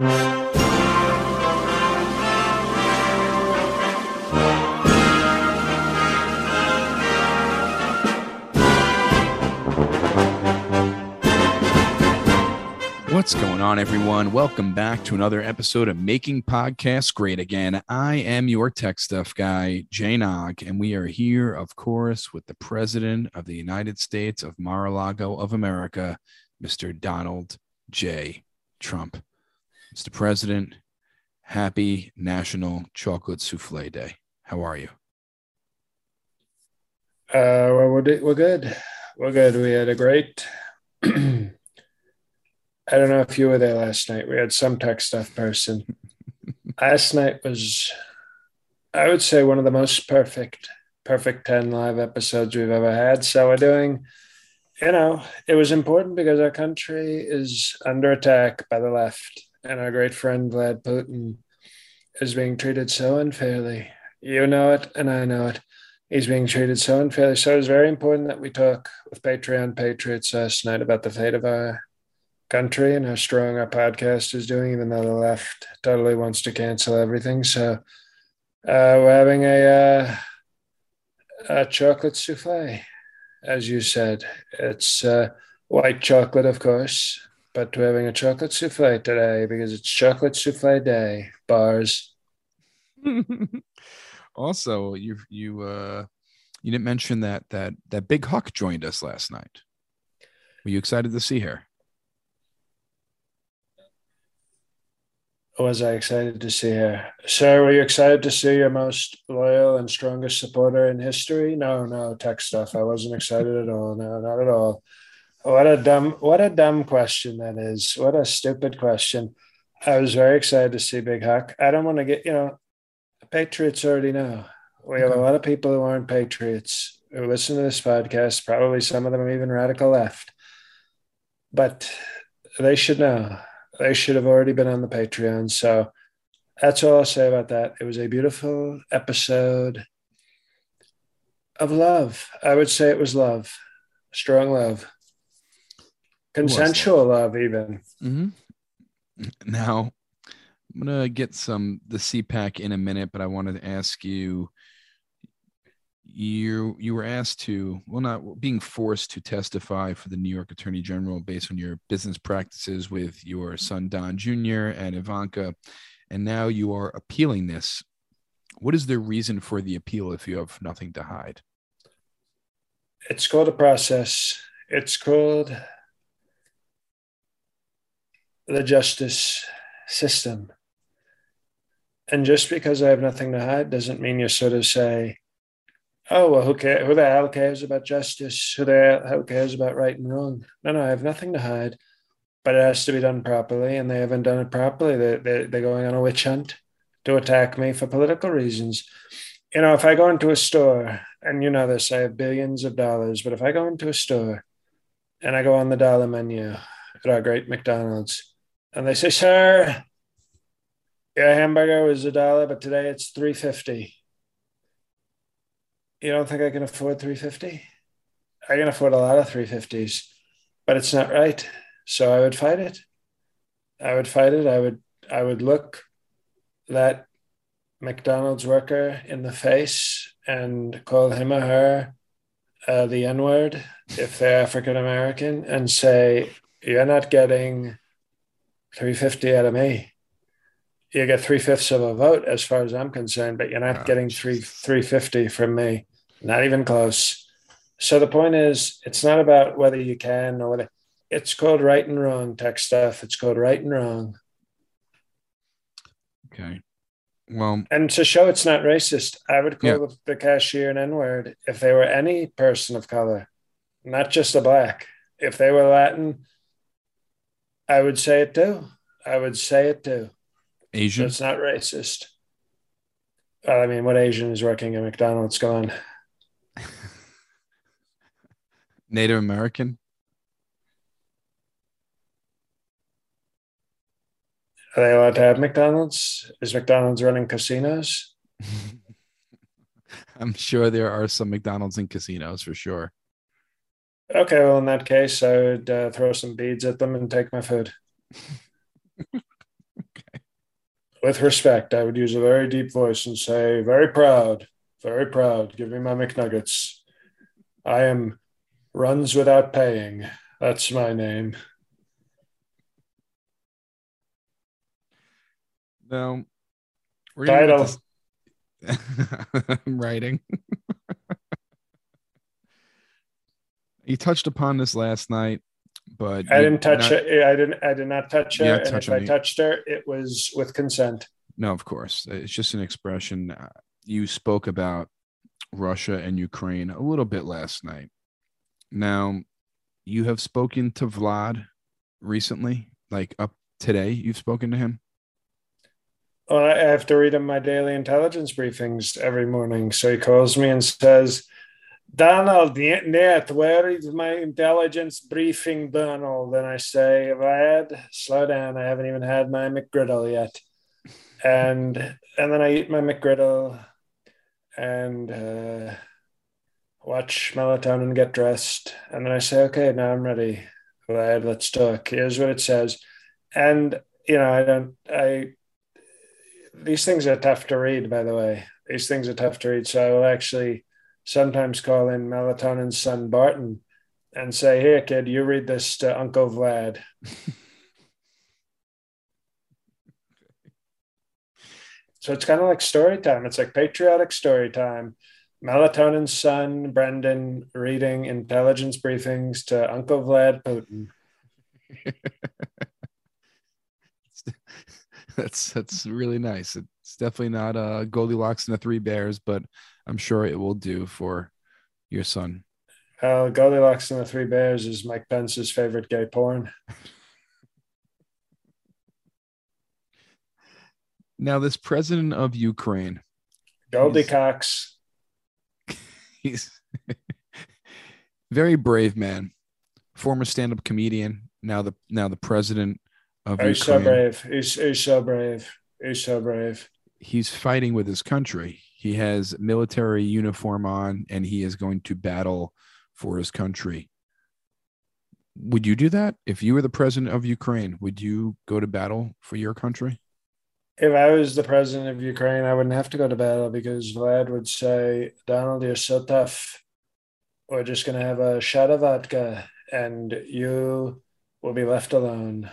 What's going on, everyone? Welcome back to another episode of Making Podcasts Great Again. I am your tech stuff guy, Jay Nog, and we are here, of course, with the President of the United States of Mar-a-Lago of America, Mr. Donald J. Trump. Mr. President, happy National Chocolate Souffle Day. How are you? Uh, well, we're, we're good. We're good. We had a great. I don't know if you were there last night. We had some tech stuff person. last night was, I would say, one of the most perfect, perfect 10 live episodes we've ever had. So we're doing, you know, it was important because our country is under attack by the left and our great friend Vlad Putin is being treated so unfairly. You know it, and I know it. He's being treated so unfairly. So it's very important that we talk with Patreon Patriots last night about the fate of our country and how strong our podcast is doing, even though the left totally wants to cancel everything. So uh, we're having a, uh, a chocolate souffle, as you said. It's uh, white chocolate, of course, but we're having a chocolate souffle today because it's chocolate souffle day. Bars. also, you you uh you didn't mention that that that big Huck joined us last night. Were you excited to see her? Was I excited to see her? Sir, were you excited to see your most loyal and strongest supporter in history? No, no, tech stuff. I wasn't excited at all. No, not at all. What a dumb what a dumb question that is. What a stupid question. I was very excited to see Big Huck. I don't want to get, you know, Patriots already know. We have a lot of people who aren't Patriots who listen to this podcast. Probably some of them are even radical left. But they should know. They should have already been on the Patreon. So that's all I'll say about that. It was a beautiful episode of love. I would say it was love, strong love consensual love even. Mm-hmm. now i'm gonna get some the cpac in a minute but i wanted to ask you you you were asked to well not being forced to testify for the new york attorney general based on your business practices with your son don jr and ivanka and now you are appealing this. What is the reason for the appeal if you have nothing to hide? It's called a process. It's called the justice system. And just because I have nothing to hide doesn't mean you sort of say, oh, well, who, cares? who the hell cares about justice? Who the hell cares about right and wrong? No, no, I have nothing to hide, but it has to be done properly. And they haven't done it properly. They, they, they're going on a witch hunt to attack me for political reasons. You know, if I go into a store, and you know this, I have billions of dollars, but if I go into a store and I go on the dollar menu at our great McDonald's, and they say, "Sir, your hamburger was a dollar, but today it's three fifty. You don't think I can afford three fifty? I can afford a lot of three fifties, but it's not right. So I would fight it. I would fight it. I would. I would look that McDonald's worker in the face and call him or her uh, the N word if they're African American and say, You're not getting 350 out of me. You get three fifths of a vote, as far as I'm concerned, but you're not oh, getting three 350 from me. Not even close. So the point is, it's not about whether you can or whether it's called right and wrong tech stuff. It's called right and wrong. Okay. Well, and to show it's not racist, I would call yeah. the, the cashier an N word if they were any person of color, not just a black. If they were Latin, I would say it too. I would say it too. Asian. It's not racist. Uh, I mean, what Asian is working at McDonald's going? Native American. Are they allowed to have McDonald's? Is McDonald's running casinos? I'm sure there are some McDonald's in casinos for sure. Okay, well, in that case, I would uh, throw some beads at them and take my food. okay. With respect, I would use a very deep voice and say, Very proud, very proud. Give me my McNuggets. I am runs without paying. That's my name. No. Title. I'm writing. You touched upon this last night, but I didn't touch not, it. I didn't. I did not touch her. And touch if I touched her, it was with consent. No, of course. It's just an expression. Uh, you spoke about Russia and Ukraine a little bit last night. Now, you have spoken to Vlad recently, like up today. You've spoken to him. Well, I have to read him my daily intelligence briefings every morning. So he calls me and says, Donald, net, where is my intelligence briefing, Donald? And I say, Vlad, slow down. I haven't even had my McGriddle yet. And and then I eat my McGriddle and uh, watch melatonin get dressed. And then I say, okay, now I'm ready. Vlad, let's talk. Here's what it says. And, you know, I don't, I, these things are tough to read, by the way. These things are tough to read. So I will actually sometimes call in Melatonin's son Barton and say, Here, kid, you read this to Uncle Vlad. so it's kind of like story time. It's like patriotic story time. Melatonin's son, Brendan, reading intelligence briefings to Uncle Vlad Putin. that's that's really nice. It's definitely not uh, Goldilocks and the Three Bears, but I'm sure it will do for your son. Uh, Goldilocks and the Three Bears is Mike Pence's favorite gay porn. Now, this president of Ukraine, Goldie he's, he's very brave man, former stand-up comedian, now the now the president of he's Ukraine. so brave. He's, he's so brave. He's so brave. He's fighting with his country. He has military uniform on and he is going to battle for his country. Would you do that? If you were the president of Ukraine, would you go to battle for your country? If I was the president of Ukraine, I wouldn't have to go to battle because Vlad would say, Donald, you're so tough. We're just going to have a shot of vodka and you will be left alone.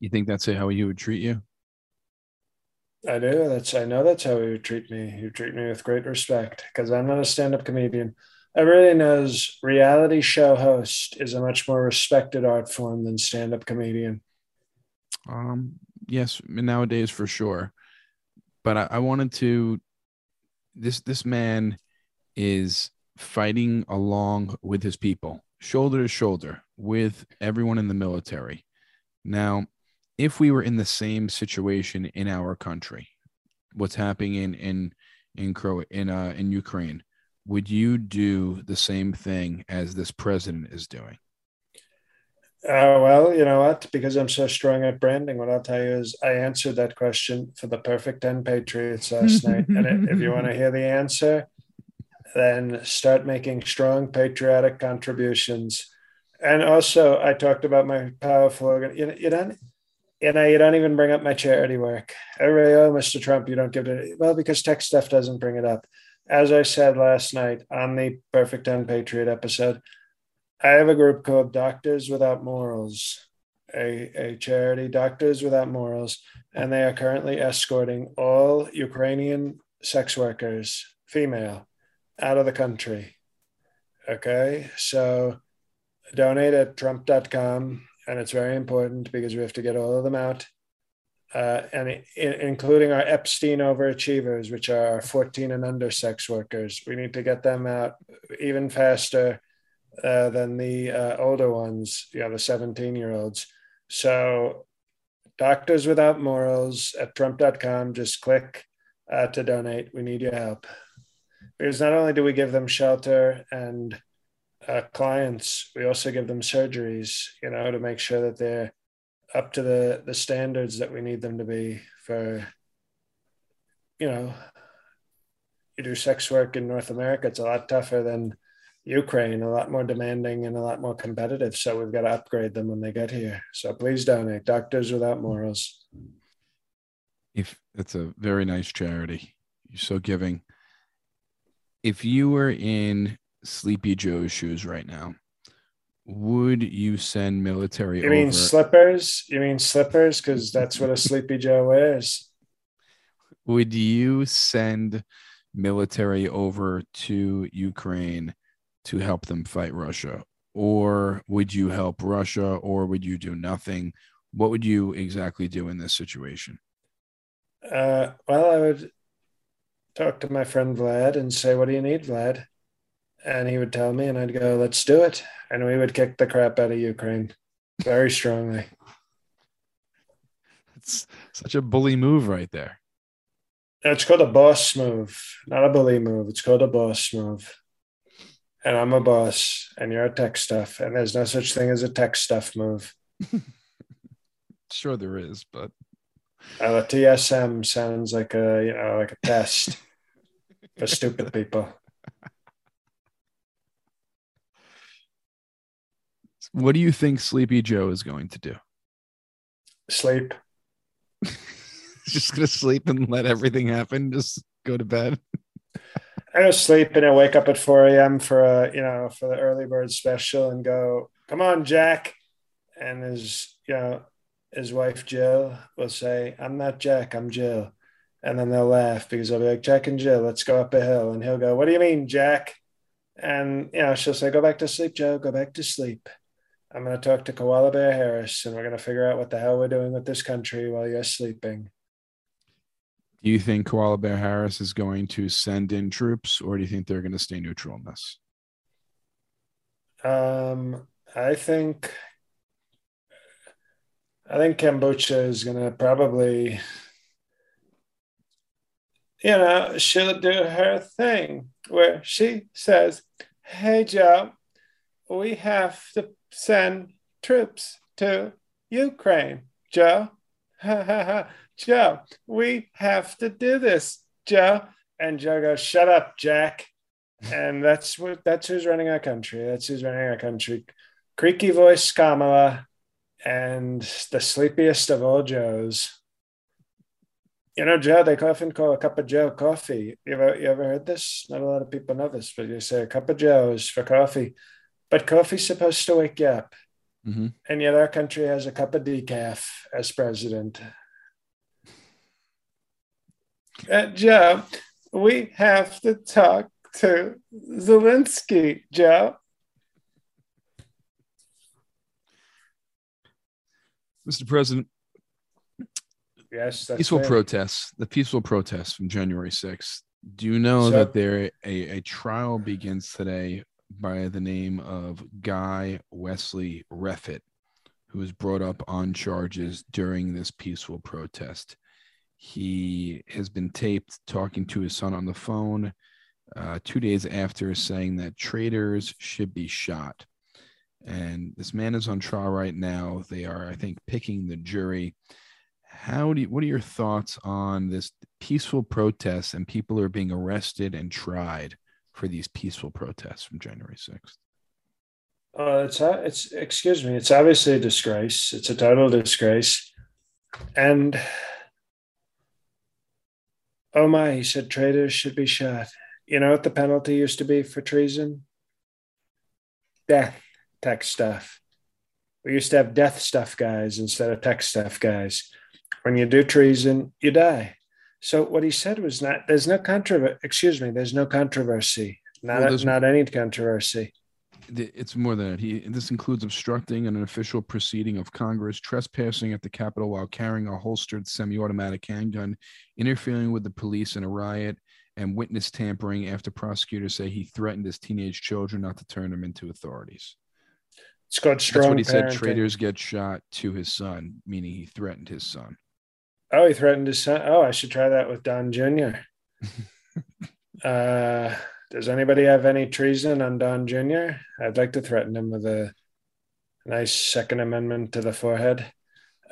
You think that's how he would treat you? I do. That's I know that's how you treat me. You treat me with great respect because I'm not a stand-up comedian. Everybody knows reality show host is a much more respected art form than stand-up comedian. Um, yes, nowadays for sure. But I, I wanted to. This this man is fighting along with his people, shoulder to shoulder with everyone in the military. Now, if we were in the same situation in our country, what's happening in in in Cro- in uh, in Ukraine, would you do the same thing as this president is doing? Uh, well, you know what? Because I'm so strong at branding, what I'll tell you is I answered that question for the perfect 10 Patriots last night. And if you want to hear the answer, then start making strong patriotic contributions. And also, I talked about my powerful organ. You, you know, you don't even bring up my charity work. Everybody, oh, Mr. Trump, you don't give it. Well, because tech stuff doesn't bring it up. As I said last night on the Perfect 10 Patriot episode, I have a group called Doctors Without Morals, a, a charity, Doctors Without Morals, and they are currently escorting all Ukrainian sex workers, female, out of the country. Okay, so donate at trump.com and it's very important because we have to get all of them out, uh, and it, including our Epstein overachievers, which are our 14 and under sex workers. We need to get them out even faster uh, than the uh, older ones, you know, the 17 year olds. So Doctors Without Morals at Trump.com. Just click uh, to donate. We need your help. Because not only do we give them shelter and uh, clients, we also give them surgeries, you know, to make sure that they're up to the, the standards that we need them to be for, you know, you do sex work in North America, it's a lot tougher than Ukraine, a lot more demanding and a lot more competitive. So we've got to upgrade them when they get here. So please donate. Doctors Without Morals. If it's a very nice charity, you're so giving. If you were in Sleepy Joe's shoes right now, would you send military? You mean slippers? You mean slippers? Because that's what a Sleepy Joe wears. Would you send military over to Ukraine to help them fight Russia? Or would you help Russia or would you do nothing? What would you exactly do in this situation? Uh, well, I would talk to my friend Vlad and say, What do you need, Vlad? And he would tell me, and I'd go, Let's do it. And we would kick the crap out of Ukraine very strongly. It's such a bully move right there. It's called a boss move, not a bully move. It's called a boss move. And I'm a boss, and you're a tech stuff, and there's no such thing as a tech stuff move. sure, there is, but uh, TSM sounds like a you know like a test for stupid people. What do you think Sleepy Joe is going to do? Sleep. just gonna sleep and let everything happen. Just go to bed. I go sleep and I wake up at 4 a.m. for a, you know, for the early bird special and go, come on, Jack. And his, you know, his wife Jill will say, I'm not Jack, I'm Jill. And then they'll laugh because they'll be like, Jack and Jill, let's go up a hill. And he'll go, What do you mean, Jack? And you know, she'll say, Go back to sleep, Joe, go back to sleep. I'm gonna talk to Koala Bear Harris and we're gonna figure out what the hell we're doing with this country while you're sleeping. Do you think Koala Bear Harris is going to send in troops, or do you think they're going to stay neutral in this? Um, I think I think kombucha is going to probably, you know, she'll do her thing where she says, "Hey Joe, we have to send troops to Ukraine, Joe." Joe, we have to do this, Joe. And Joe goes, Shut up, Jack. And that's what that's who's running our country. That's who's running our country. Creaky voice Kamala and the sleepiest of all Joes. You know, Joe, they often call a cup of Joe coffee. You ever, you ever heard this? Not a lot of people know this, but you say a cup of Joe is for coffee. But coffee's supposed to wake you up. Mm-hmm. And yet our country has a cup of decaf as president. Uh, Joe, we have to talk to Zelensky, Joe. Mr. President. Yes, peaceful protests. The peaceful protests from January 6th. Do you know so, that there a, a trial begins today by the name of Guy Wesley Reffitt, who was brought up on charges during this peaceful protest. He has been taped talking to his son on the phone uh, two days after saying that traitors should be shot. And this man is on trial right now. They are, I think, picking the jury. How do you, what are your thoughts on this peaceful protest and people are being arrested and tried for these peaceful protests from January 6th? Uh, it's it's excuse me. It's obviously a disgrace. It's a total disgrace, and Oh my, he said traitors should be shot. You know what the penalty used to be for treason? Death, tech stuff. We used to have death stuff guys instead of tech stuff guys. When you do treason, you die. So what he said was not there's no controversy. Excuse me, there's no controversy. Not well, not any controversy it's more than that. He this includes obstructing an official proceeding of Congress, trespassing at the Capitol while carrying a holstered semi-automatic handgun, interfering with the police in a riot, and witness tampering after prosecutors say he threatened his teenage children not to turn them into authorities. It's called strong. That's what he parenting. said. Traitors get shot to his son, meaning he threatened his son. Oh, he threatened his son. Oh, I should try that with Don Jr. uh, does anybody have any treason on Don Jr.? I'd like to threaten him with a nice Second Amendment to the forehead.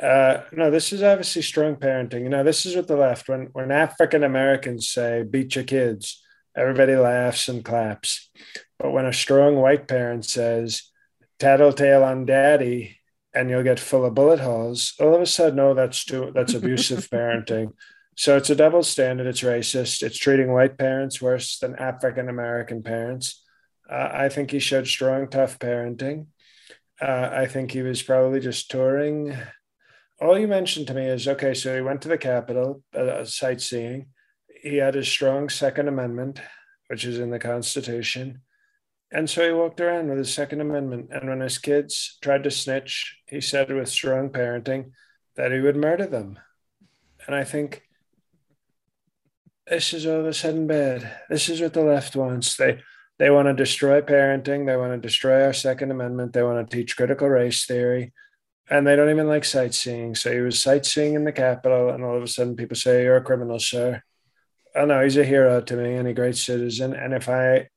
Uh, no, this is obviously strong parenting. You know, this is what the left, when, when African Americans say, beat your kids, everybody laughs and claps. But when a strong white parent says, tattletale on daddy, and you'll get full of bullet holes, all of a sudden, no, that's too, that's abusive parenting. So it's a double standard. It's racist. It's treating white parents worse than African American parents. Uh, I think he showed strong, tough parenting. Uh, I think he was probably just touring. All you mentioned to me is okay, so he went to the Capitol, uh, sightseeing. He had his strong Second Amendment, which is in the Constitution. And so he walked around with his Second Amendment. And when his kids tried to snitch, he said with strong parenting that he would murder them. And I think this is all of a sudden bad. This is what the left wants. They they want to destroy parenting. They want to destroy our Second Amendment. They want to teach critical race theory. And they don't even like sightseeing. So he was sightseeing in the Capitol, and all of a sudden people say, You're a criminal, sir. Oh no, he's a hero to me and a great citizen. And if I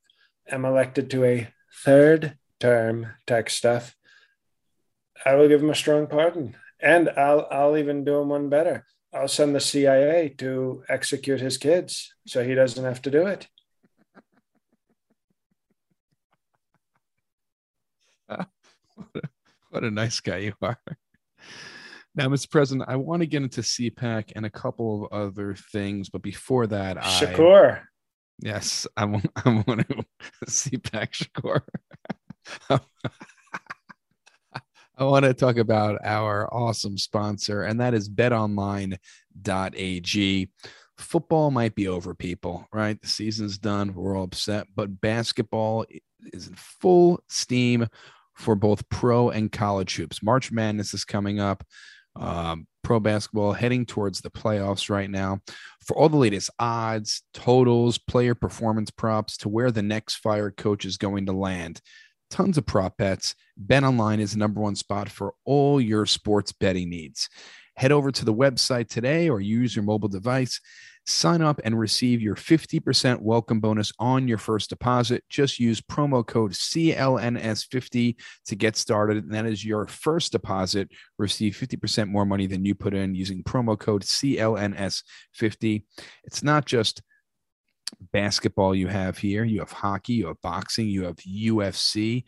am elected to a third term tech stuff, I will give him a strong pardon. And I'll I'll even do him one better. I'll send the CIA to execute his kids so he doesn't have to do it. what, a, what a nice guy you are. Now, Mr. President, I want to get into CPAC and a couple of other things, but before that, Shakur. I, yes, I want I want to CPAC Shakur. I want to talk about our awesome sponsor, and that is betonline.ag. Football might be over, people, right? The season's done. We're all upset, but basketball is in full steam for both pro and college hoops. March Madness is coming up. Um, pro basketball heading towards the playoffs right now. For all the latest odds, totals, player performance props to where the next fired coach is going to land, tons of prop bets. Bet Online is the number one spot for all your sports betting needs. Head over to the website today or use your mobile device. Sign up and receive your 50% welcome bonus on your first deposit. Just use promo code CLNS50 to get started. And that is your first deposit. Receive 50% more money than you put in using promo code CLNS50. It's not just basketball you have here, you have hockey, you have boxing, you have UFC.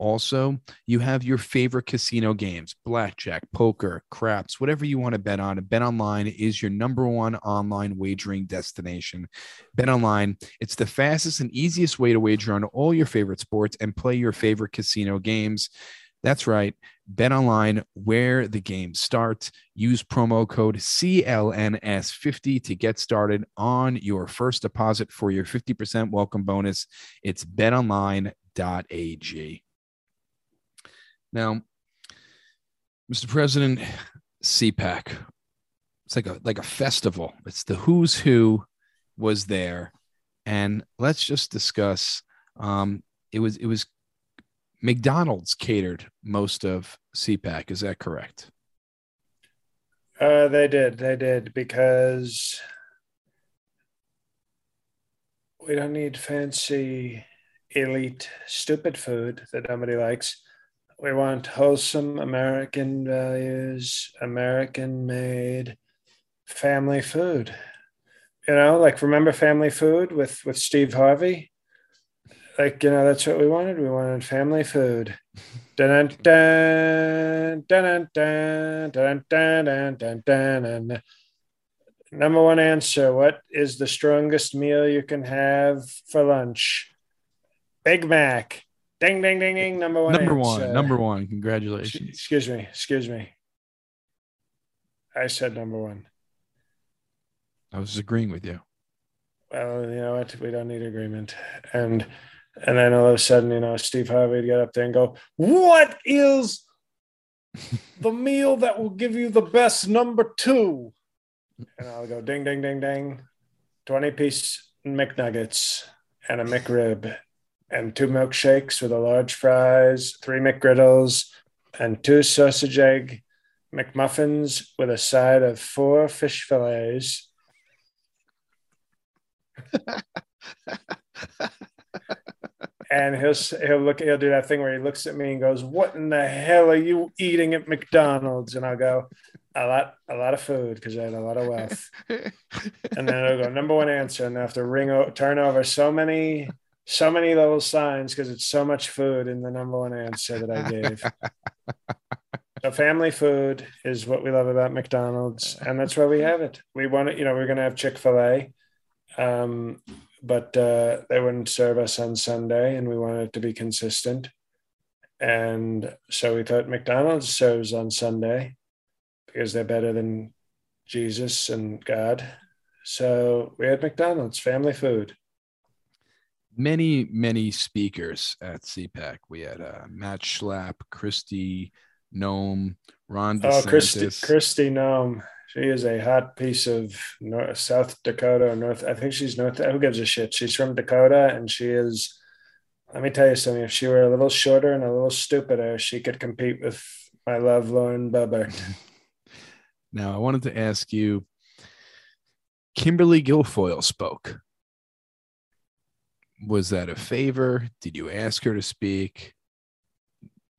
Also, you have your favorite casino games, blackjack, poker, craps, whatever you want to bet on. Bet Online is your number one online wagering destination. Bet Online, it's the fastest and easiest way to wager on all your favorite sports and play your favorite casino games. That's right. Bet online where the game starts. Use promo code CLNS50 to get started on your first deposit for your 50% welcome bonus. It's betonline.ag. Now, Mr. President, CPAC, it's like a like a festival. It's the who's who was there, and let's just discuss. Um, it was it was McDonald's catered most of CPAC. Is that correct? Uh, they did. They did because we don't need fancy, elite, stupid food that nobody likes. We want wholesome American values, American made family food. You know, like remember family food with with Steve Harvey? Like, you know, that's what we wanted. We wanted family food. Number one answer What is the strongest meal you can have for lunch? Big Mac. Ding, ding, ding, ding. Number one. Number one. Uh, number one. Congratulations. Excuse me. Excuse me. I said number one. I was agreeing with you. Well, you know what? We don't need agreement. And and then all of a sudden, you know, Steve Harvey would get up there and go, What is the meal that will give you the best number two? And I'll go ding, ding, ding, ding. 20 piece McNuggets and a McRib and two milkshakes with a large fries, three McGriddles, and two sausage egg McMuffins with a side of four fish fillets. and he'll he'll look he'll do that thing where he looks at me and goes, "What in the hell are you eating at McDonald's?" And I'll go, "A lot, a lot of food because I had a lot of wealth." and then I'll go, "Number one answer," and I have to ring o- turn over so many so many little signs because it's so much food in the number one answer that I gave. so family food is what we love about McDonald's, and that's why we have it. We want it, you know, we're gonna have Chick Fil A. Um, but uh, they wouldn't serve us on Sunday, and we wanted it to be consistent. And so we thought McDonald's serves on Sunday because they're better than Jesus and God. So we had McDonald's family food. Many, many speakers at CPAC. We had uh, Matt Schlapp, Kristi Noem, Ron DeSantis. Oh, Kristi, Kristi Noem. She is a hot piece of North, South Dakota or North. I think she's North. Who gives a shit? She's from Dakota, and she is. Let me tell you something. If she were a little shorter and a little stupider, she could compete with my love, Lauren Boebert. now, I wanted to ask you. Kimberly Guilfoyle spoke. Was that a favor? Did you ask her to speak?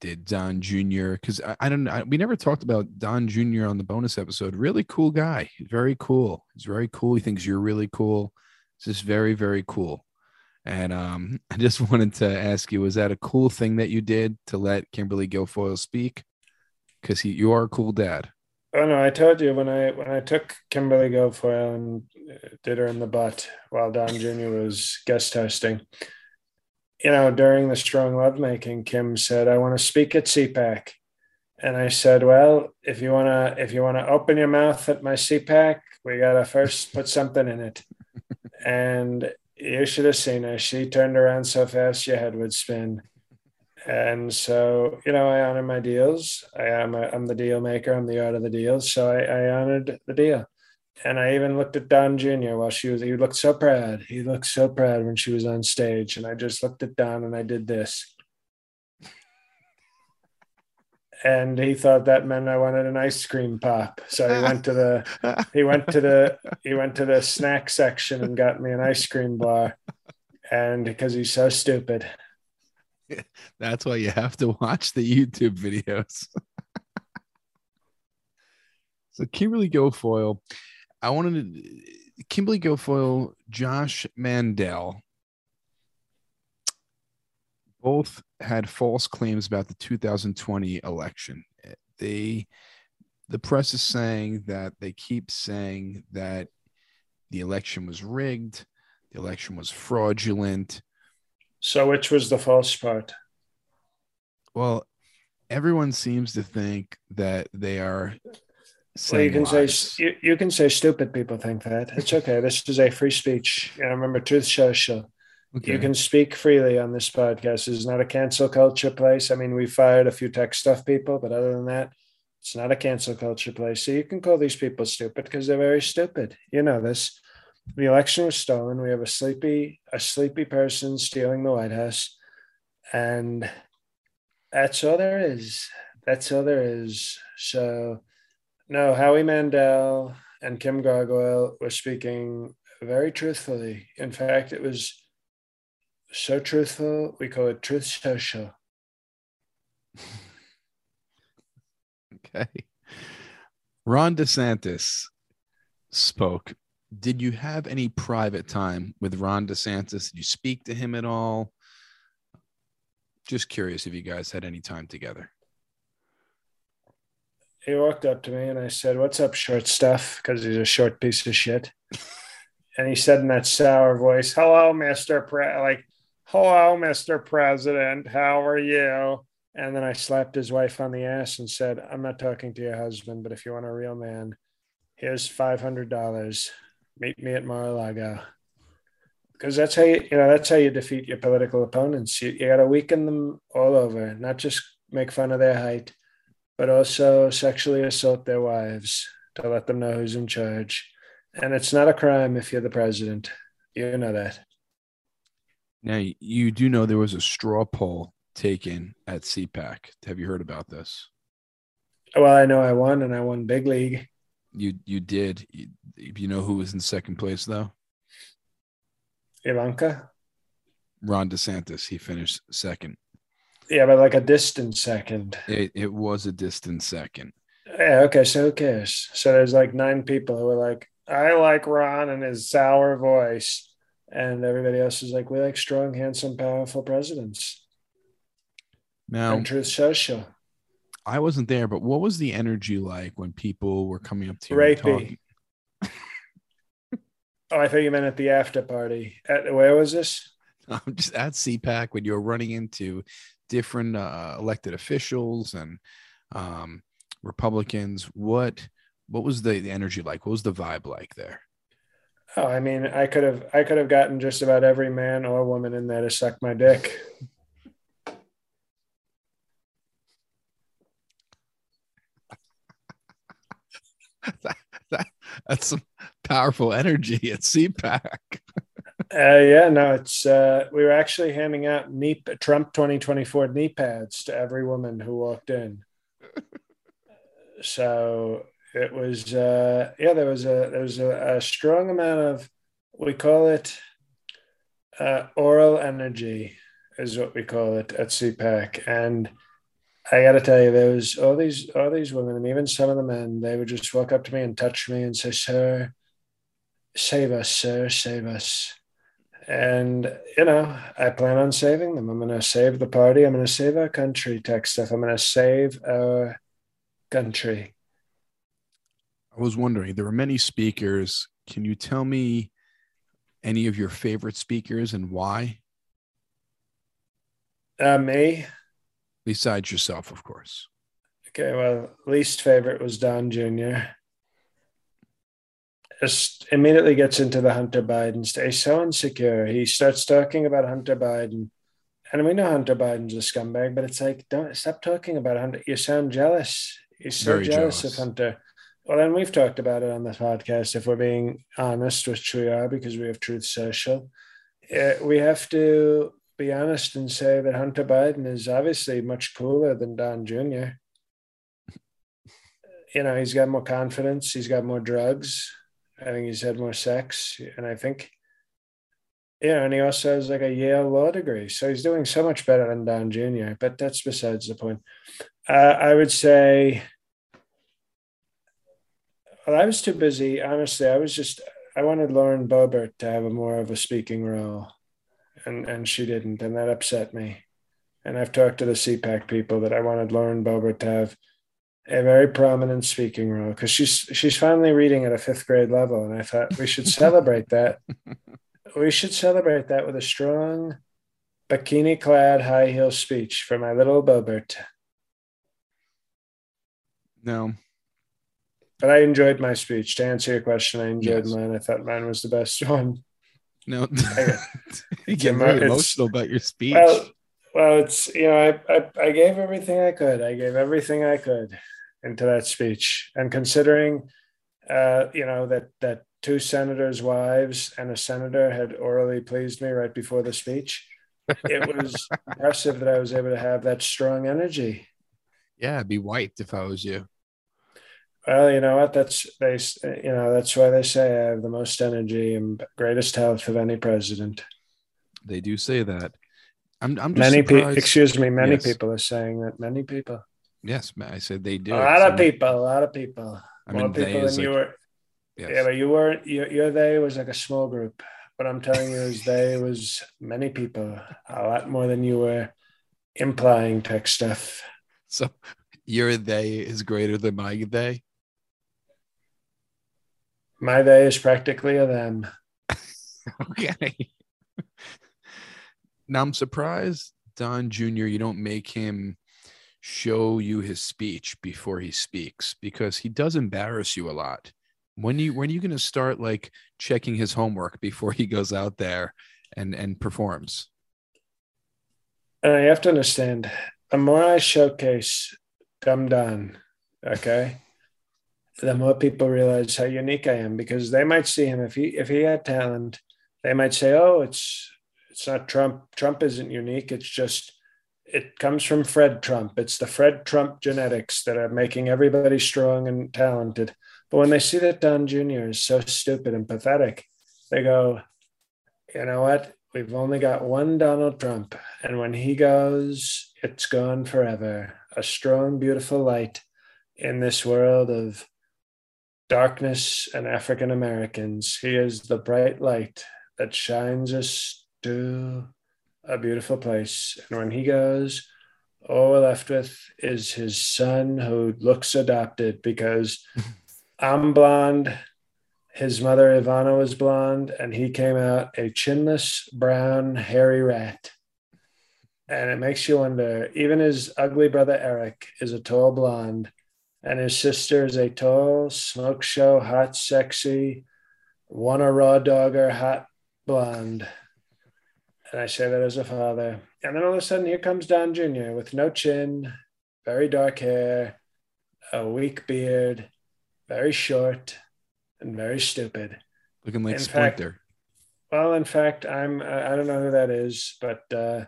did Don Jr. Because I, I, don't know. We never talked about Don Jr. on the bonus episode. Really cool guy. He's very cool. He's very cool. He thinks you're really cool. It's just very, very cool. And um, I just wanted to ask you, was that a cool thing that you did to let Kimberly Guilfoyle speak? Because you are a cool dad. Oh no, I told you when I when I took Kimberly Guilfoyle and did her in the butt while Don Jr. was guest hosting you know, during the strong lovemaking, Kim said, I want to speak at CPAC. And I said, Well, if you wanna if you wanna open your mouth at my CPAC, we gotta first put something in it. and you should have seen her. She turned around so fast your head would spin. And so, you know, I honor my deals. I am a, I'm the deal maker. I'm the art of the deals. So I, I honored the deal. And I even looked at Don Jr. while she was, he looked so proud. He looked so proud when she was on stage. And I just looked at Don and I did this. And he thought that meant I wanted an ice cream pop. So he went to the he went to the he went to the snack section and got me an ice cream bar. And because he's so stupid. That's why you have to watch the YouTube videos. so Kimberly Guilfoyle I wanted to, Kimberly Guilfoyle, Josh Mandel, both had false claims about the 2020 election. They, the press is saying that they keep saying that the election was rigged, the election was fraudulent. So, which was the false part? Well, everyone seems to think that they are well, you can lies. say you, you can say stupid people think that. It's okay. this is a free speech. And remember, truth social. Okay. You can speak freely on this podcast. This is not a cancel culture place. I mean, we fired a few tech stuff people, but other than that, it's not a cancel culture place. So you can call these people stupid because they're very stupid. You know this. The election was stolen. We have a sleepy, a sleepy person stealing the White House. And that's all there is. That's all there is. So no, Howie Mandel and Kim Gargoyle were speaking very truthfully. In fact, it was so truthful, we call it Truth Social. okay. Ron DeSantis spoke. Did you have any private time with Ron DeSantis? Did you speak to him at all? Just curious if you guys had any time together he walked up to me and I said, What's up, short stuff? Because he's a short piece of shit. and he said in that sour voice, Hello, Mr. Pre like, hello, Mr. President. How are you? And then I slapped his wife on the ass and said, I'm not talking to your husband, but if you want a real man, here's $500. Meet me at Mar-a-Lago. Because that's how you, you know, that's how you defeat your political opponents. You, you got to weaken them all over, not just make fun of their height but also sexually assault their wives to let them know who's in charge. And it's not a crime if you're the president. You know that. Now you do know there was a straw poll taken at CPAC. Have you heard about this? Well, I know I won, and I won big league. You you did. You, you know who was in second place though? Ivanka. Ron DeSantis. He finished second. Yeah, but like a distant second. It, it was a distant second. Yeah, okay, so who cares? So there's like nine people who are like, I like Ron and his sour voice. And everybody else is like, we like strong, handsome, powerful presidents. Now, and Truth Social. I wasn't there, but what was the energy like when people were coming up to you? Rapey. oh, I thought you meant at the after party. At where was this? I'm just at CPAC when you're running into different uh, elected officials and um, Republicans. What what was the, the energy like? What was the vibe like there? Oh, I mean, I could have I could have gotten just about every man or woman in there to suck my dick. that, that, that's some powerful energy at CPAC. uh, yeah, no, it's uh, we were actually handing out knee Trump 2024 knee pads to every woman who walked in. so it was uh, yeah, there was a there was a, a strong amount of we call it uh, oral energy is what we call it at CPAC and I got to tell you, there was all these all these women, and even some of the men. They would just walk up to me and touch me and say, "Sir, save us, sir, save us." And you know, I plan on saving them. I'm going to save the party. I'm going to save our country. Tech stuff. I'm going to save our country. I was wondering, there were many speakers. Can you tell me any of your favorite speakers and why? Uh, me besides yourself, of course. Okay, well, least favorite was Don Jr. Just immediately gets into the Hunter Biden state. He's so insecure. He starts talking about Hunter Biden. And we know Hunter Biden's a scumbag, but it's like, don't stop talking about Hunter. You sound jealous. You're so Very jealous, jealous of Hunter. Well, then we've talked about it on this podcast. If we're being honest, which we are because we have Truth Social, uh, we have to be honest and say that Hunter Biden is obviously much cooler than Don Jr. You know, he's got more confidence, he's got more drugs. I think he's had more sex. And I think, yeah, and he also has like a Yale law degree. So he's doing so much better than Don Jr., but that's besides the point. Uh, I would say, well, I was too busy. Honestly, I was just, I wanted Lauren Boebert to have a more of a speaking role and and she didn't, and that upset me. And I've talked to the CPAC people that I wanted Lauren Boebert to have a very prominent speaking role because she's she's finally reading at a fifth grade level, and I thought we should celebrate that. we should celebrate that with a strong bikini clad high heel speech for my little Boebert. No. But I enjoyed my speech. To answer your question, I enjoyed yes. mine. I thought mine was the best one. No, you get very emotional about your speech. Well, well, it's you know, I, I I gave everything I could. I gave everything I could into that speech, and considering, uh, you know, that that two senators' wives and a senator had orally pleased me right before the speech, it was impressive that I was able to have that strong energy. Yeah, I'd be wiped if I was you. Well, you know what? That's they. You know that's why they say I have the most energy and greatest health of any president. They do say that. I'm. I'm many people. Excuse me. Many yes. people are saying that. Many people. Yes, I said they do. A lot of people. A lot of people. I mean, More people than like, you were. Yes. Yeah, but you weren't. Your, your they was like a small group. What I'm telling you is they was many people. A lot more than you were implying. Tech stuff. So your they is greater than my they. My day is practically a them. okay. now I'm surprised, Don Jr., you don't make him show you his speech before he speaks because he does embarrass you a lot. When you when are you gonna start like checking his homework before he goes out there and and performs? And you have to understand, the more I showcase Dumb Don, okay, the more people realize how unique I am because they might see him if he if he had talent, they might say, "Oh, it's it's not Trump. Trump isn't unique. It's just it comes from Fred Trump. It's the Fred Trump genetics that are making everybody strong and talented. But when they see that Don Jr. is so stupid and pathetic, they go, you know what? We've only got one Donald Trump. And when he goes, it's gone forever. A strong, beautiful light in this world of darkness and African Americans. He is the bright light that shines us to a beautiful place. And when he goes, all we're left with is his son who looks adopted because I'm blonde. His mother Ivana was blonde, and he came out a chinless, brown, hairy rat. And it makes you wonder even his ugly brother Eric is a tall blonde, and his sister is a tall, smoke show, hot, sexy, one a raw dogger, hot blonde. And I say that as a father. And then all of a sudden, here comes Don Jr. with no chin, very dark hair, a weak beard, very short, and very stupid. Looking like in Splinter. Fact, well, in fact, I'm I don't know who that is, but uh,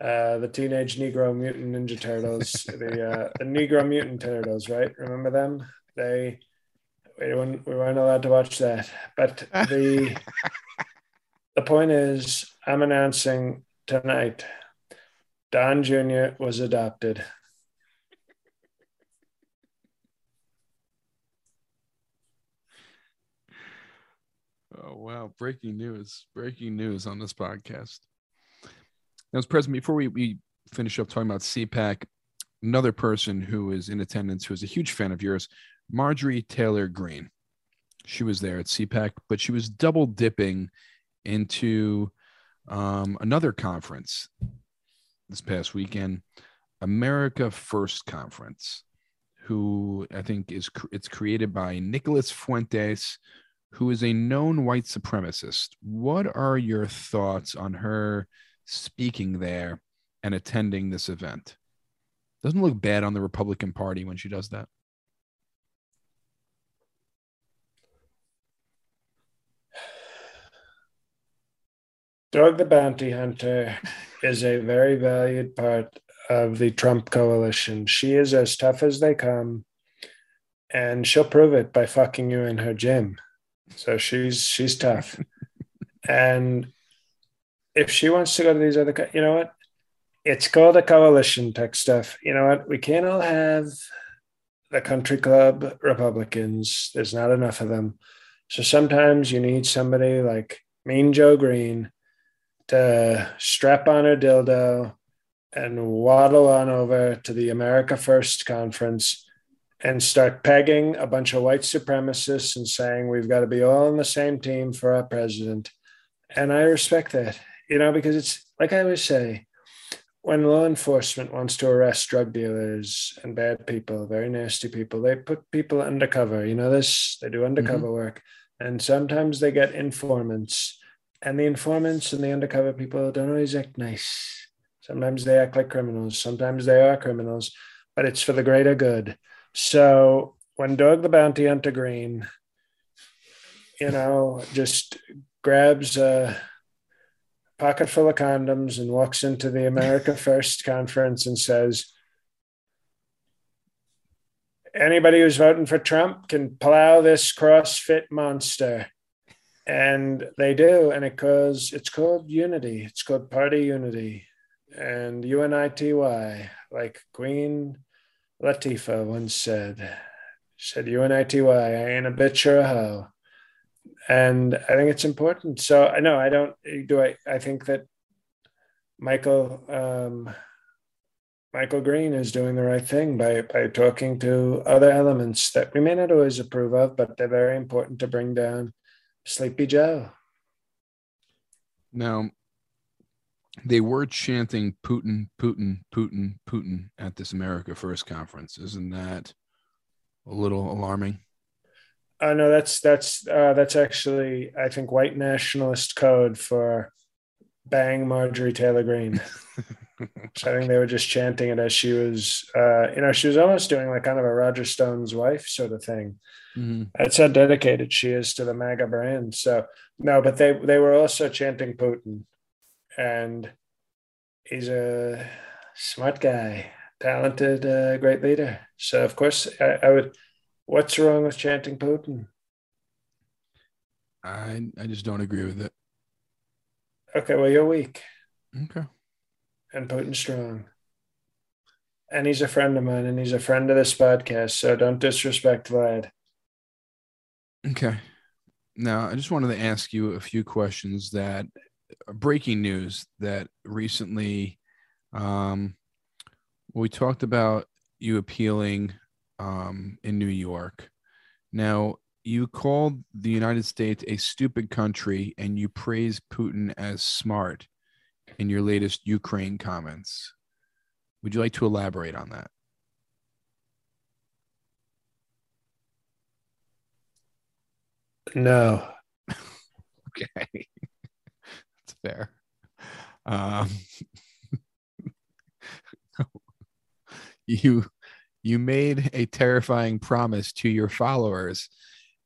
uh, the Teenage Negro Mutant Ninja Turtles, the uh, the Negro Mutant Turtles, right? Remember them? They we weren't we weren't allowed to watch that, but the the point is, I'm announcing tonight. Don Jr. was adopted. Oh wow! Breaking news! Breaking news on this podcast. Now, as President, before we, we finish up talking about CPAC, another person who is in attendance who is a huge fan of yours, Marjorie Taylor Greene. She was there at CPAC, but she was double dipping into um, another conference this past weekend, America First Conference, who I think is it's created by Nicholas Fuentes, who is a known white supremacist. What are your thoughts on her speaking there and attending this event? Doesn't look bad on the Republican Party when she does that. Dog the Bounty Hunter is a very valued part of the Trump coalition. She is as tough as they come, and she'll prove it by fucking you in her gym. So she's she's tough. and if she wants to go to these other, you know what? It's called a coalition tech stuff. You know what? We can't all have the country club Republicans. There's not enough of them. So sometimes you need somebody like Mean Joe Greene to strap on her dildo and waddle on over to the America First conference and start pegging a bunch of white supremacists and saying we've got to be all on the same team for our president. And I respect that, you know, because it's like I always say, when law enforcement wants to arrest drug dealers and bad people, very nasty people, they put people undercover. You know this, they do undercover mm-hmm. work. And sometimes they get informants and the informants and the undercover people don't always act nice. Sometimes they act like criminals. Sometimes they are criminals, but it's for the greater good. So when Doug the Bounty Hunter Greene, you know, just grabs a pocket full of condoms and walks into the America First conference and says, anybody who's voting for Trump can plow this CrossFit monster and they do and it goes it's called unity. It's called party unity. And unity like queen latifah once said said unity i ain't a bitch or a hoe. And i think it's important. So i know i don't do i i think that michael um Michael Green is doing the right thing by by talking to other elements that we may not always approve of, but they're very important to bring down Sleepy Joe. Now, they were chanting Putin, Putin, Putin, Putin at this America First conference. Isn't that a little alarming? Uh, no, that's that's uh, that's actually I think white nationalist code for bang Marjorie Taylor Greene. so I think they were just chanting it as she was, uh, you know, she was almost doing like kind of a Roger Stone's wife sort of thing. Mm-hmm. That's how dedicated she is to the MAGA brand. So no, but they they were also chanting Putin. and he's a smart guy, talented, uh, great leader. So of course, I, I would. What's wrong with chanting Putin? I I just don't agree with it. Okay, well you're weak Okay. And Putin's strong. And he's a friend of mine and he's a friend of this podcast. So don't disrespect Vlad. Okay. Now, I just wanted to ask you a few questions that breaking news that recently um, we talked about you appealing um, in New York. Now, you called the United States a stupid country and you praised Putin as smart in your latest Ukraine comments. Would you like to elaborate on that? No. Okay. That's fair. Um, you you made a terrifying promise to your followers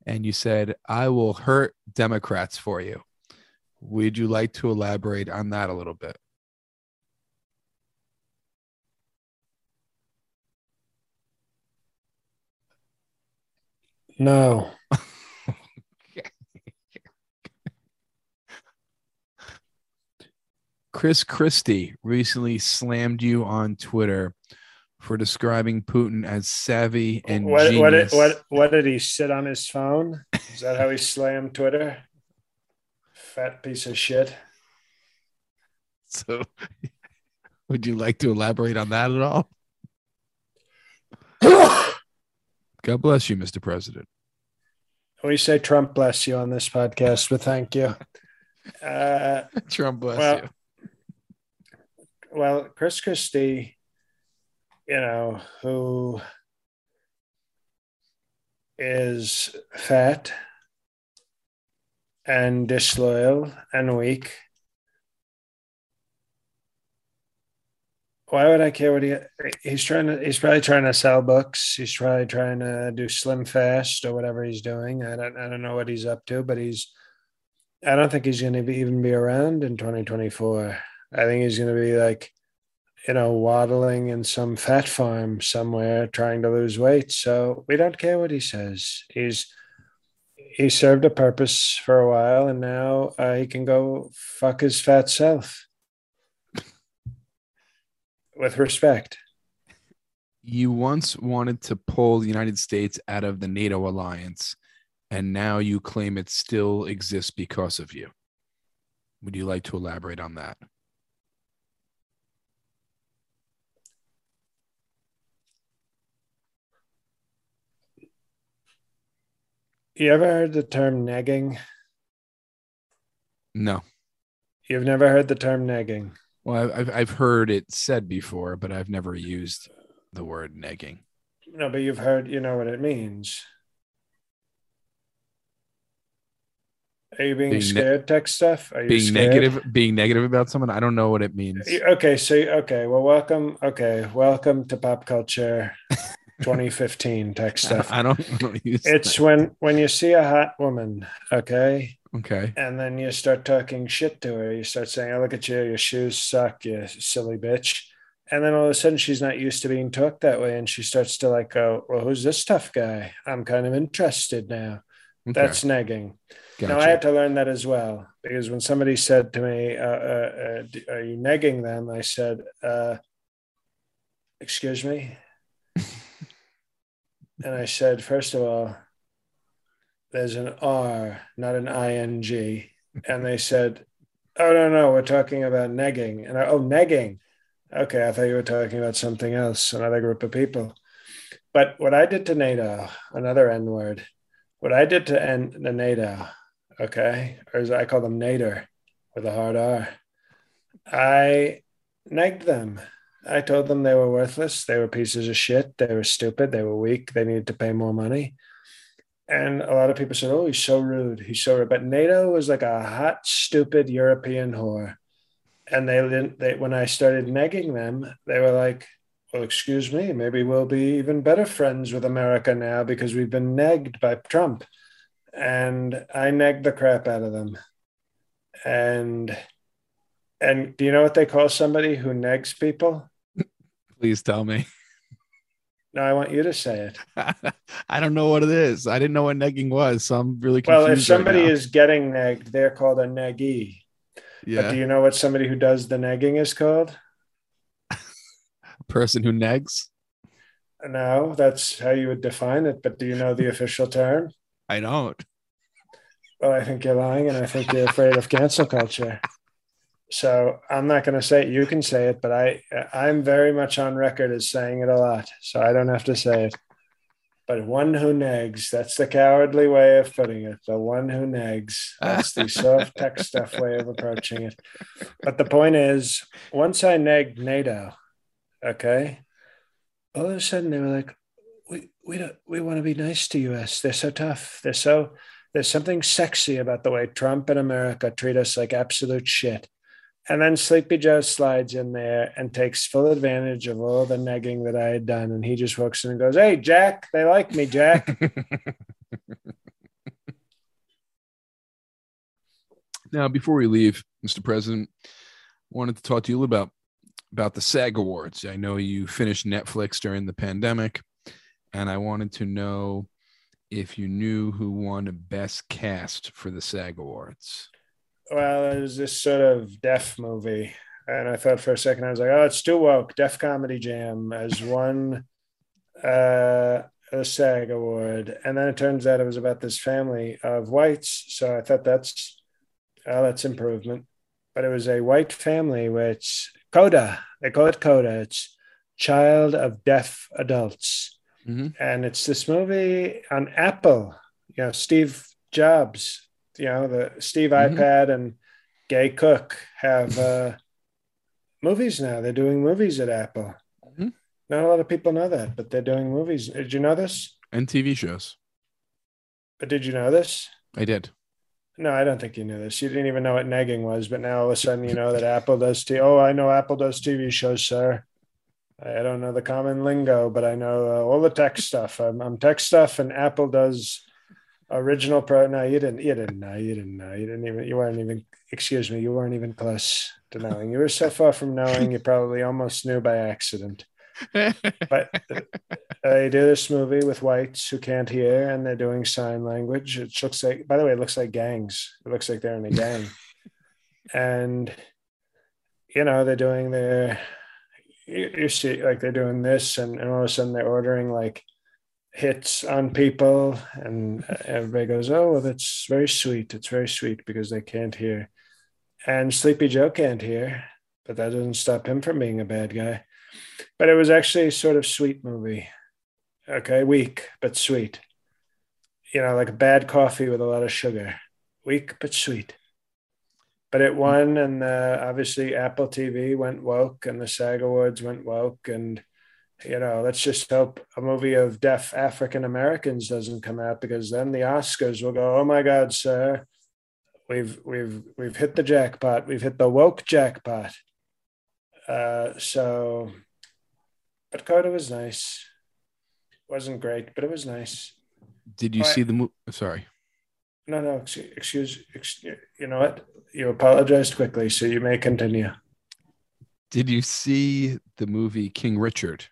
and you said, I will hurt Democrats for you. Would you like to elaborate on that a little bit? No. Chris Christie recently slammed you on Twitter for describing Putin as savvy and What, what, what, what did he sit on his phone? Is that how he slammed Twitter? Fat piece of shit. So, would you like to elaborate on that at all? God bless you, Mr. President. We say Trump bless you on this podcast, but thank you. Uh, Trump bless Well, you. well, Chris Christie, you know, who is fat and disloyal and weak. Why would I care what he? He's trying to. He's probably trying to sell books. He's probably trying to do slim fast or whatever he's doing. I don't. I don't know what he's up to, but he's. I don't think he's going to be even be around in 2024. I think he's going to be like, you know, waddling in some fat farm somewhere trying to lose weight. So we don't care what he says. He's he served a purpose for a while, and now uh, he can go fuck his fat self. With respect, You once wanted to pull the United States out of the NATO alliance, and now you claim it still exists because of you. Would you like to elaborate on that? You ever heard the term negging? No. You've never heard the term negging. Well, I've I've heard it said before, but I've never used the word negging. No, but you've heard, you know what it means. Are you being, Being ne- scared, tech stuff? Are you Being scared? negative, being negative about someone, I don't know what it means. Okay, so okay, well, welcome. Okay, welcome to pop culture 2015 tech stuff. I don't, I don't use. It's when when you see a hot woman, okay, okay. and then you start talking shit to her. You start saying, "Oh, look at you, your shoes suck, you silly bitch." And then all of a sudden, she's not used to being talked that way, and she starts to like go, "Well, who's this tough guy? I'm kind of interested now." Okay. That's nagging. gotcha. Now I had to learn that as well because when somebody said to me, uh, uh, uh, "Are you negging them?" I said, uh, "Excuse me," and I said, first of all, there's an R, not an ing," and they said, "Oh no, no, we're talking about negging," and I, "Oh, negging." Okay, I thought you were talking about something else, another group of people. But what I did to NATO, another N word, what I did to N the NATO, okay, or as I call them Nader with a hard R, I negged them. I told them they were worthless. They were pieces of shit. They were stupid. They were weak. They needed to pay more money. And a lot of people said, "Oh, he's so rude. He's so rude." But NATO was like a hot, stupid European whore. And they didn't. They when I started negging them, they were like, "Well, excuse me. Maybe we'll be even better friends with America now because we've been negged by Trump." And I negged the crap out of them. And And do you know what they call somebody who negs people? Please tell me. No, I want you to say it. I don't know what it is. I didn't know what negging was, so I'm really confused. Well, if somebody right is getting negged, they're called a neggee. But yeah, do you know what somebody who does the negging is called? a person who negs. No, that's how you would define it. But do you know the official term? I don't. Well, I think you're lying, and I think you're afraid of cancel culture. So I'm not going to say it. You can say it, but I I'm very much on record as saying it a lot, so I don't have to say it. But one who negs, that's the cowardly way of putting it. The one who negs. That's the soft tech stuff way of approaching it. But the point is, once I negged NATO, okay, all of a sudden they were like, we we don't we want to be nice to US. They're so tough. They're so there's something sexy about the way Trump and America treat us like absolute shit. And then Sleepy Joe slides in there and takes full advantage of all the negging that I had done. And he just walks in and goes, Hey, Jack, they like me, Jack. now, before we leave, Mr. President, I wanted to talk to you a little about about the SAG Awards. I know you finished Netflix during the pandemic, and I wanted to know if you knew who won a Best Cast for the SAG Awards. Well, it was this sort of deaf movie. And I thought for a second, I was like, oh, it's too woke. deaf Comedy Jam has won uh, a SAG award. And then it turns out it was about this family of whites. So I thought that's, oh, that's improvement. But it was a white family, which CODA, they call it CODA. It's Child of Deaf Adults. Mhm. And it's this movie on Apple, you know, Steve Jobs, you know, the Steve Mhm. iPad and Gay Cook have uh, movies now. They're doing movies at Apple. Mhm. Not a lot of people know that, but they're doing movies. Did you know this? And TV shows. But did you know this? I did. No, I don't think you knew this. You didn't even know what negging was, but now all of a sudden you know that Apple does. T- oh, I know Apple does TV shows, sir. I don't know the common lingo, but I know uh, all the tech stuff. I'm, I'm tech stuff, and Apple does original pro. No, you didn't. You didn't know. You didn't know. You didn't even. You weren't even. Excuse me. You weren't even close to knowing. You were so far from knowing. You probably almost knew by accident. But they do this movie with whites who can't hear, and they're doing sign language. It looks like. By the way, it looks like gangs. It looks like they're in a gang, and you know they're doing their. You, you see, like they're doing this, and, and all of a sudden they're ordering like hits on people and everybody goes oh well that's very sweet. It's very sweet because they can't hear. And sleepy joe can't hear but that doesn't stop him from being a bad guy. But it was actually sort of sweet movie. Okay weak but sweet. You know like bad coffee with a lot of sugar. Weak but sweet. But it won and uh, obviously apple tv went woke and the sag awards went woke and you know, let's just hope a movie of deaf African Americans doesn't come out because then the Oscars will go, "Oh my God, sir, we've we've we've hit the jackpot. We've hit the woke jackpot." Uh, so, but Coda was nice. It wasn't great, but it was nice. Did you I- see the movie? Sorry. No, no, excuse, excuse, excuse. You know what? You apologized quickly, so you may continue. Did you see the movie King Richard?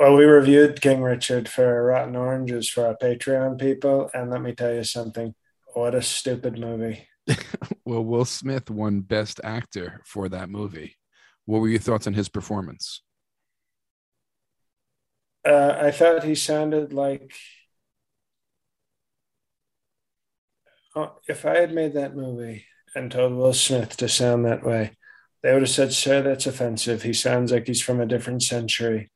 Well, we reviewed King Richard for Rotten Oranges for our Patreon people, and let me tell you something. What a stupid movie. Well, Will Smith won Best Actor for that movie. What were your thoughts on his performance? Uh, I thought he sounded like oh, if I had made that movie and told Will Smith to sound that way, they would have said, "Sir, that's offensive. He sounds like he's from a different century."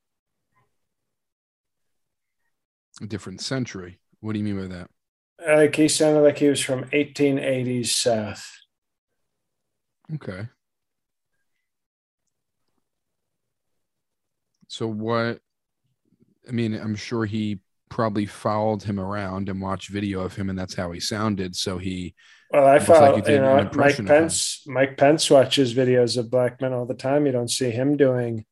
A different century. What do you mean by that? Like he sounded like he was from 1880s South. Okay. So what? I mean, I'm sure he probably followed him around and watched video of him, and that's how he sounded. So he, Well, I Looks like follow, you you know, Mike. Pence. Mike Pence watches videos of black men all the time. You don't see him doing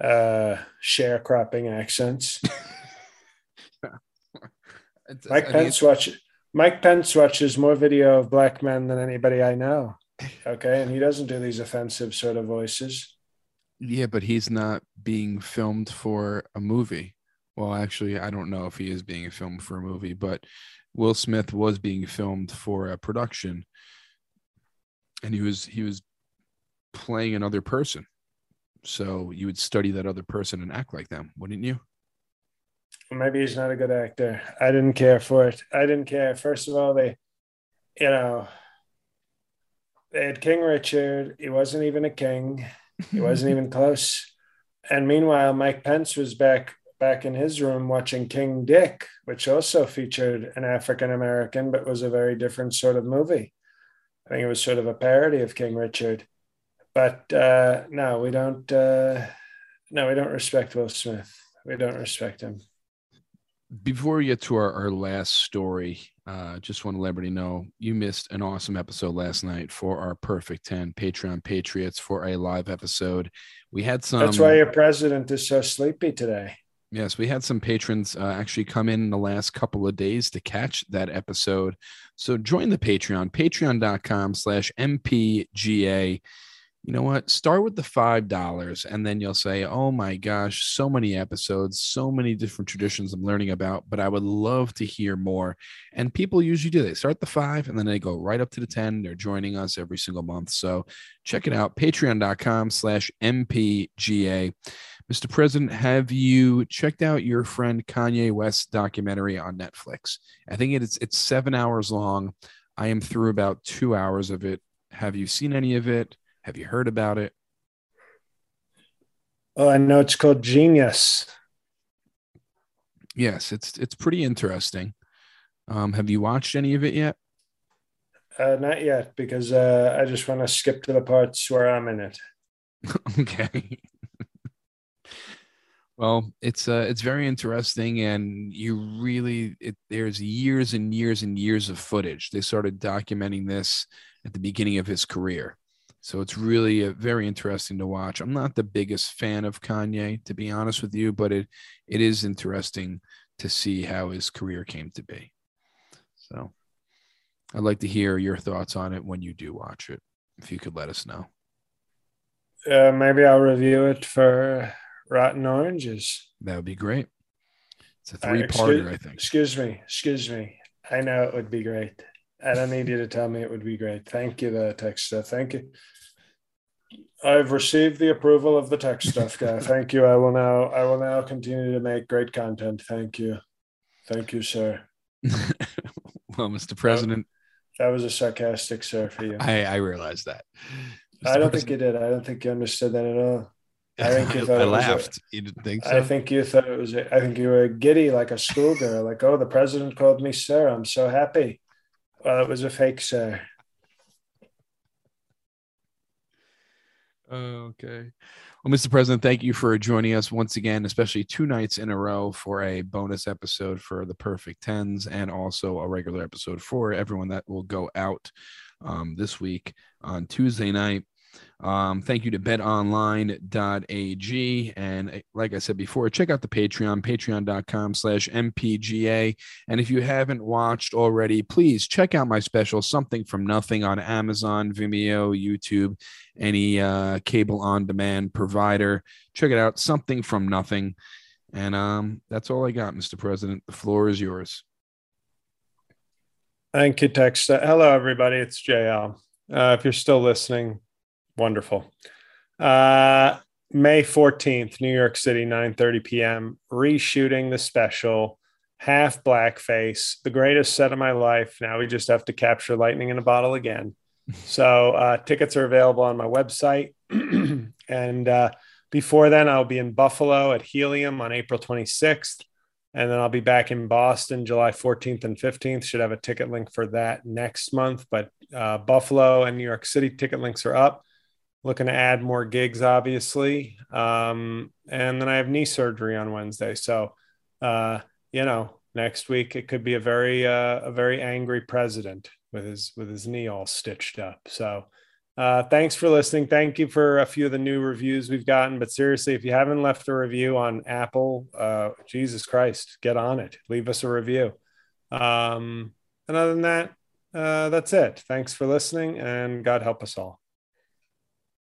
uh, sharecropping accents. Mike I mean, Pence watch. Mike Pence watches more video of black men than anybody I know. Okay. And he doesn't do these offensive sort of voices. Yeah, but he's not being filmed for a movie. Well, actually, I don't know if he is being filmed for a movie, but Will Smith was being filmed for a production and he was he was playing another person. So you would study that other person and act like them, wouldn't you? Maybe he's not a good actor. I didn't care for it. I didn't care. First of all, they, you know, they had King Richard. He wasn't even a king. He wasn't even close. And meanwhile, Mike Pence was back back in his room watching King Dick, which also featured an African American, but was a very different sort of movie. I think it was sort of a parody of King Richard. But uh, no, we don't. Uh, no, we don't respect Will Smith. We don't respect him. Before we get to our, our last story, uh, just want to let everybody know you missed an awesome episode last night for our Perfect 10 Patreon Patriots for a live episode. We had some. That's why your president is so sleepy today. Yes, we had some patrons uh, actually come in, in the last couple of days to catch that episode. So join the Patreon, patreon.com slash MPGA you know what? Start with the five dollars, and then you'll say, "Oh my gosh, so many episodes, so many different traditions I'm learning about." But I would love to hear more. And people usually do. They start the five, and then they go right up to the ten. They're joining us every single month. So check it out: Patreon.com/slash MPGA. Mr. President, have you checked out your friend Kanye West documentary on Netflix? I think it's it's seven hours long. I am through about two hours of it. Have you seen any of it? Have you heard about it? Oh, I know it's called Genius. Yes, it's it's pretty interesting. Um, have you watched any of it yet? Uh, not yet, because uh, I just want to skip to the parts where I'm in it. okay. well, it's uh, it's very interesting, and you really it, there's years and years and years of footage. They started documenting this at the beginning of his career, so it's really uh, very interesting to watch. I'm not the biggest fan of Kanye, to be honest with you, but it it is interesting to see how his career came to be. So I'd like to hear your thoughts on it when you do watch it, if you could let us know. Uh, maybe I'll review it for Rotten Oranges. That would be great. It's a three-parter, uh, excuse, I think. Excuse me, excuse me. I know it would be great. I don't need you to tell me it would be great. Thank you, the tech stuff. Thank you. I've received the approval of the tech stuff guy. Thank you. I will now I will now continue to make great content. Thank you. Thank you, sir. well, Mr. President. That, that was a sarcastic sir for you. I, I realized that. Mr. I don't President, think you did. I don't think you understood that at all. I think you thought I laughed. A, you didn't think so? I think you thought it was. A, I think you were giddy like a schoolgirl. Like, oh, the president called me sir. I'm so happy. Well, it was a fake sir. Okay. Well, Mr. President, thank you for joining us once again, especially two nights in a row for a bonus episode for the Perfect Tens and also a regular episode for everyone that will go out um, this week on Tuesday night. Um, thank you to betonline.ag. And eh, like I said before, check out the Patreon, patreon.com slash MPGA. And if you haven't watched already, please check out my special, Something from Nothing, on Amazon, Vimeo, YouTube, any uh, cable on demand provider. Check it out, Something from Nothing. And um, that's all I got, Mr. President. The floor is yours. Thank you, Tex. Hello, everybody. It's JL. Uh, if you're still listening, Wonderful. Uh, May 14th, New York City, 9:30 p.m. Reshooting the special, half blackface, the greatest set of my life. Now we just have to capture lightning in a bottle again. so uh, tickets are available on my website, and uh, before then, I'll be in Buffalo at Helium on April 26th, and then I'll be back in Boston July 14th and 15th. Should have a ticket link for that next month, but uh, Buffalo and New York City ticket links are up looking to add more gigs, obviously. Um, and then I have knee surgery on Wednesday. So, uh, you know, next week it could be a very, uh, a very angry president with his, with his knee all stitched up. So, uh, thanks for listening. Thank you for a few of the new reviews we've gotten. But seriously, if you haven't left a review on Apple, uh, Jesus Christ, get on it. Leave us a review. Um, and other than that, uh, that's it. Thanks for listening, and God help us all.